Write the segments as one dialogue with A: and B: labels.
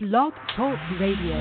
A: Blog Talk Radio.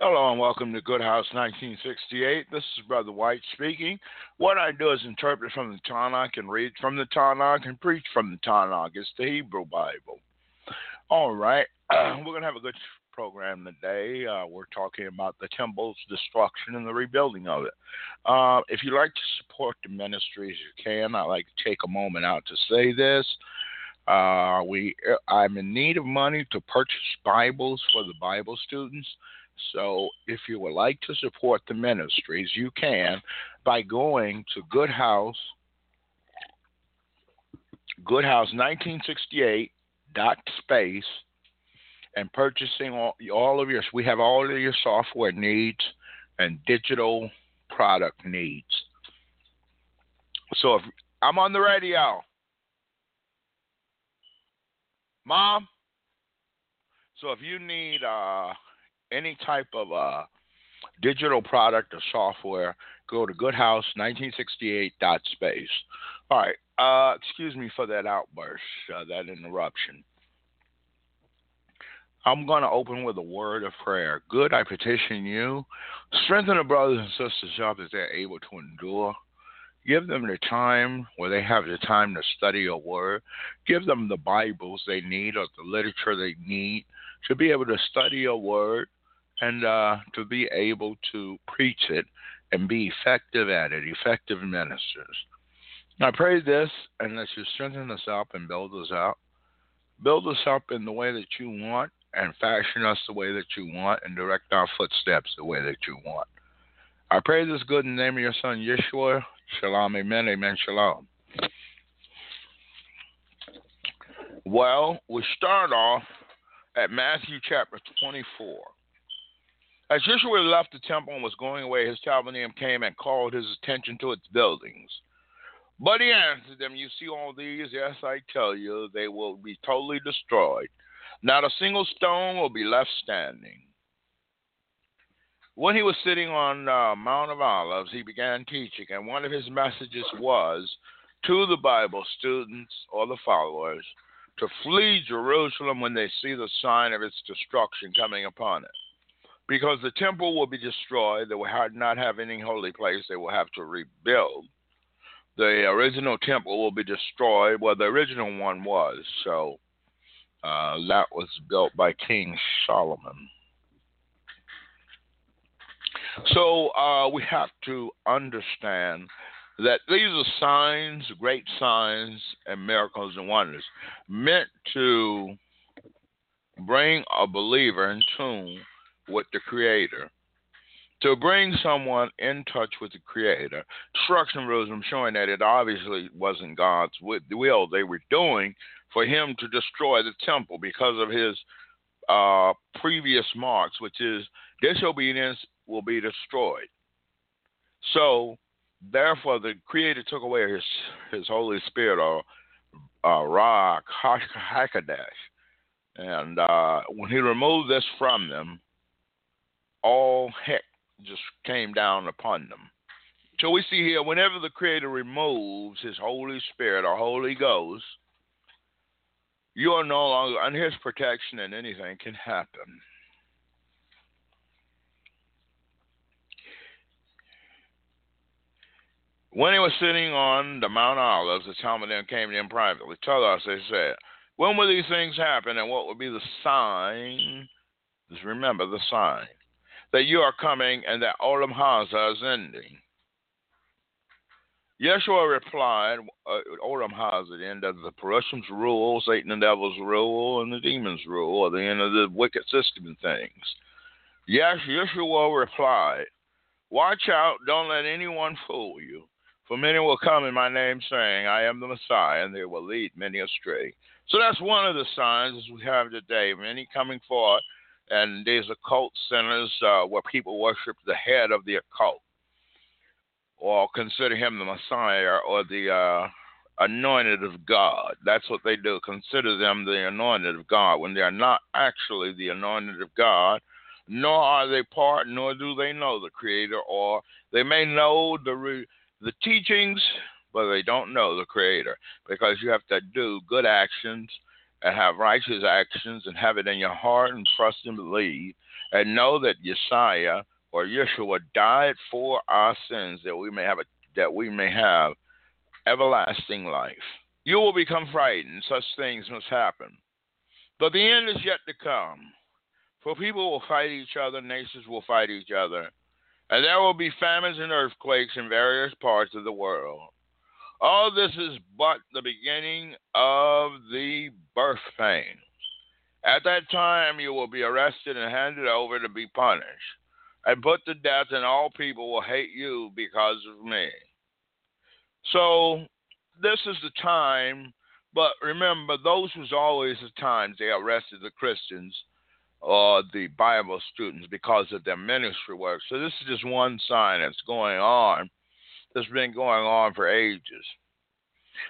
B: Hello and welcome to Good House 1968. This is Brother White speaking. What I do is interpret from the Tanakh and read from the Tanakh and preach from the Tanakh. It's the Hebrew Bible. All right, we're going to have a good program today. Uh, we're talking about the temple's destruction and the rebuilding of it. Uh, if you'd like to support the ministry as you can, I'd like to take a moment out to say this. Uh, we, I'm in need of money to purchase Bibles for the Bible students. So if you would like to support the ministries, you can by going to Good House 1968 dot space and purchasing all, all of your we have all of your software needs and digital product needs. So if I'm on the radio, mom. So if you need uh, any type of uh, digital product or software, go to goodhouse1968.space. All right. Uh, excuse me for that outburst, uh, that interruption. I'm going to open with a word of prayer. Good, I petition you. Strengthen the brothers and sisters up as they're able to endure. Give them the time where they have the time to study a word. Give them the Bibles they need or the literature they need to be able to study a word and uh, to be able to preach it and be effective at it, effective ministers. I pray this and that you strengthen us up and build us up. Build us up in the way that you want and fashion us the way that you want and direct our footsteps the way that you want. I pray this good in the name of your son, Yeshua. Shalom, amen, amen, shalom. Well, we start off at Matthew chapter 24. As Yeshua left the temple and was going away, his Talmidim came and called his attention to its buildings. But he answered them, You see all these? Yes, I tell you, they will be totally destroyed. Not a single stone will be left standing. When he was sitting on uh, Mount of Olives, he began teaching, and one of his messages was to the Bible students or the followers to flee Jerusalem when they see the sign of its destruction coming upon it. Because the temple will be destroyed, they will not have any holy place, they will have to rebuild. The original temple will be destroyed, well, the original one was, so uh, that was built by King Solomon. So uh, we have to understand that these are signs, great signs, and miracles and wonders meant to bring a believer in tune with the Creator, to bring someone in touch with the Creator. I'm showing that it obviously wasn't God's will they were doing for Him to destroy the temple because of His uh, previous marks, which is disobedience will be destroyed. So, therefore, the Creator took away His His Holy Spirit, or uh, Ruach HaKodesh, and uh, when He removed this from them, all heck just came down upon them. So we see here, whenever the Creator removes His Holy Spirit or Holy Ghost, you are no longer under His protection, and anything can happen. When he was sitting on the Mount Olives, the Talmidim came to him privately. Tell us, they said, when will these things happen and what will be the sign? Just remember the sign that you are coming and that Olam Hazeh is ending. Yeshua replied, uh, Olam Hazeh, the end of the Perushim's rule, Satan and devil's rule, and the demon's rule, or the end of the wicked system and things. Yes, Yeshua replied, Watch out, don't let anyone fool you. For many will come in my name, saying, I am the Messiah, and they will lead many astray. So that's one of the signs as we have today. Many coming forth, and there's occult centers uh, where people worship the head of the occult, or consider him the Messiah or the uh, anointed of God. That's what they do. Consider them the anointed of God when they are not actually the anointed of God, nor are they part, nor do they know the Creator, or they may know the re- the teachings, but they don't know the Creator because you have to do good actions and have righteous actions and have it in your heart and trust and believe and know that Yeshua or Yeshua died for our sins that we may have a, that we may have everlasting life. You will become frightened. Such things must happen. But the end is yet to come. For people will fight each other, nations will fight each other, and there will be famines and earthquakes in various parts of the world. All this is but the beginning of the birth pains. At that time, you will be arrested and handed over to be punished and put to death, and all people will hate you because of me. So, this is the time, but remember, those was always the times they arrested the Christians or the Bible students because of their ministry work. So, this is just one sign that's going on, that's been going on for ages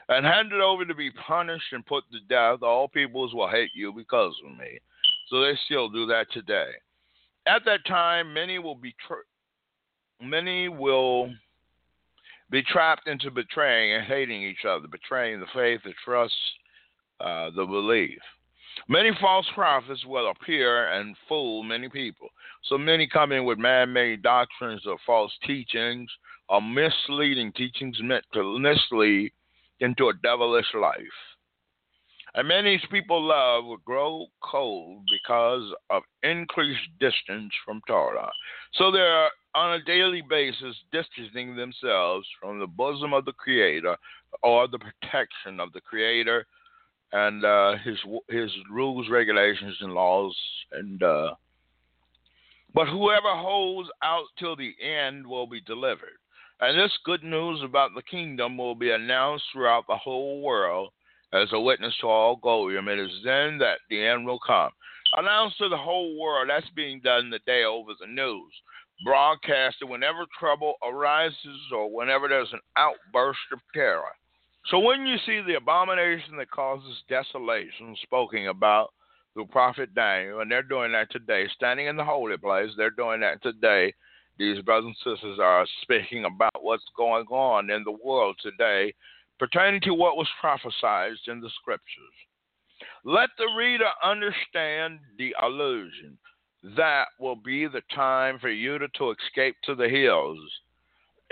B: and handed over to be punished and put to death. All peoples will hate you because of me. So they still do that today. At that time, many will be tra- many will be trapped into betraying and hating each other, betraying the faith, the trust, uh, the belief. Many false prophets will appear and fool many people. So many come in with man made doctrines or false teachings or misleading teachings meant to mislead into a devilish life. And many people love will grow cold because of increased distance from Torah. So they are on a daily basis distancing themselves from the bosom of the Creator or the protection of the Creator and uh, his his rules, regulations, and laws. And uh, but whoever holds out till the end will be delivered. And this good news about the kingdom will be announced throughout the whole world as a witness to all Goyim. It is then that the end will come. Announced to the whole world, that's being done today over the news. Broadcasted whenever trouble arises or whenever there's an outburst of terror. So when you see the abomination that causes desolation spoken about through prophet Daniel, and they're doing that today, standing in the holy place, they're doing that today these brothers and sisters are speaking about what's going on in the world today pertaining to what was prophesied in the scriptures. Let the reader understand the allusion. That will be the time for you to, to escape to the hills.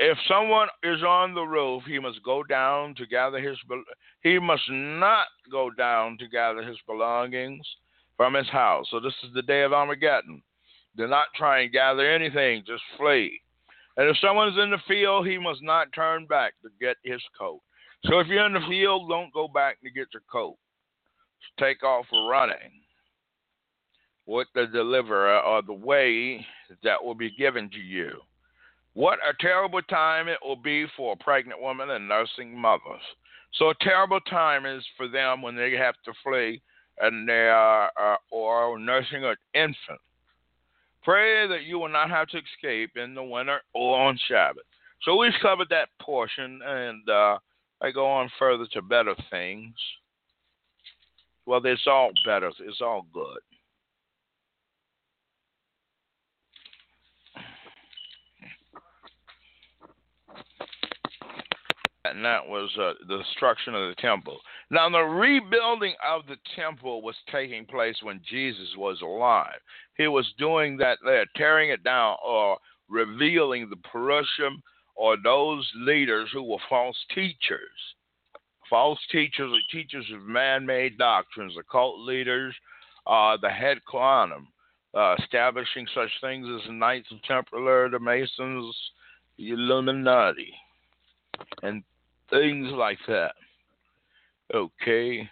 B: If someone is on the roof, he must go down to gather his he must not go down to gather his belongings from his house. So this is the day of Armageddon. Do not try and gather anything, just flee. And if someone is in the field, he must not turn back to get his coat. So if you're in the field, don't go back to get your coat. Just take off running with the deliverer or the way that will be given to you. What a terrible time it will be for a pregnant woman and nursing mothers. So a terrible time is for them when they have to flee and they are uh, or nursing an infant. Pray that you will not have to escape in the winter or on Shabbat. So we've covered that portion, and uh, I go on further to better things. Well, it's all better. It's all good. And that was uh, the destruction of the temple. Now, the rebuilding of the temple was taking place when Jesus was alive. He was doing that there, tearing it down or revealing the Perushim or those leaders who were false teachers. False teachers or teachers of man made doctrines, occult leaders, uh, the head quantum, uh, establishing such things as the Knights of Templar, the Masons, the Illuminati, and things like that. Okay.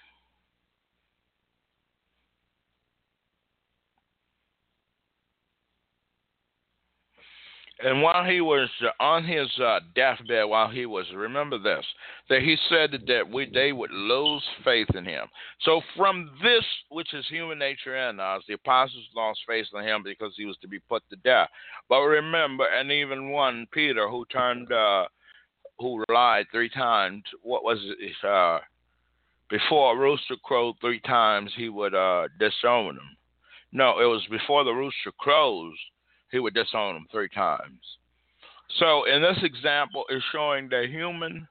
B: And while he was uh, on his uh, deathbed, while he was, remember this, that he said that we they would lose faith in him. So from this, which is human nature in us, the apostles lost faith in him because he was to be put to death. But remember, and even one Peter who turned, uh, who lied three times. What was it? Uh, before a rooster crowed three times, he would uh, disown him. No, it was before the rooster crows, he would disown him three times. So, in this example, is showing that human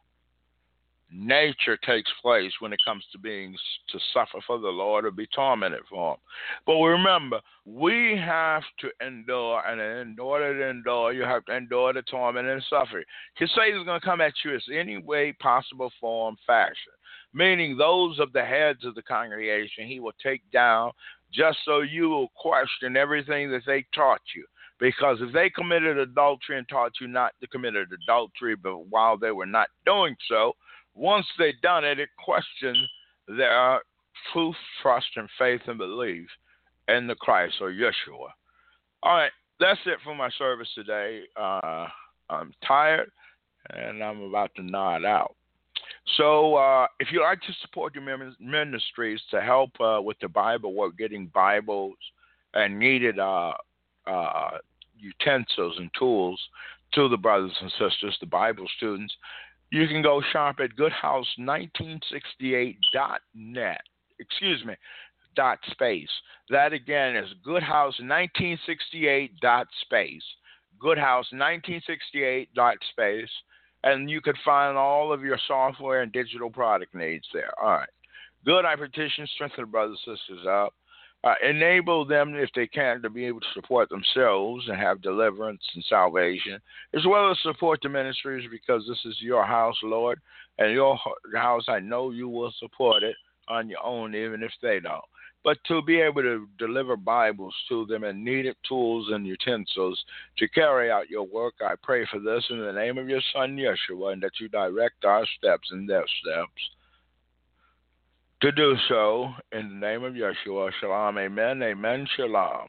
B: nature takes place when it comes to being to suffer for the Lord or be tormented for Him. But remember, we have to endure, and in order to endure, you have to endure the torment and suffering. Because Satan's going to come at you in any way possible, form, fashion. Meaning, those of the heads of the congregation, he will take down just so you will question everything that they taught you. Because if they committed adultery and taught you not to commit adultery, but while they were not doing so, once they've done it, it questions their truth, trust, and faith and belief in the Christ or Yeshua. All right, that's it for my service today. Uh, I'm tired and I'm about to nod out. So, uh, if you'd like to support your ministries to help uh, with the Bible work, getting Bibles and needed uh, uh, utensils and tools to the brothers and sisters, the Bible students, you can go shop at goodhouse1968.net. Excuse me, dot space. That again is goodhouse1968 dot space. Goodhouse1968 dot space. And you could find all of your software and digital product needs there. All right. Good. I petition, strengthen brothers and sisters up uh, enable them, if they can, to be able to support themselves and have deliverance and salvation, as well as support the ministries because this is your house, Lord, and your house. I know you will support it on your own, even if they don't. But to be able to deliver Bibles to them and needed tools and utensils to carry out your work, I pray for this in the name of your Son, Yeshua, and that you direct our steps and their steps to do so in the name of Yeshua. Shalom. Amen. Amen. Shalom.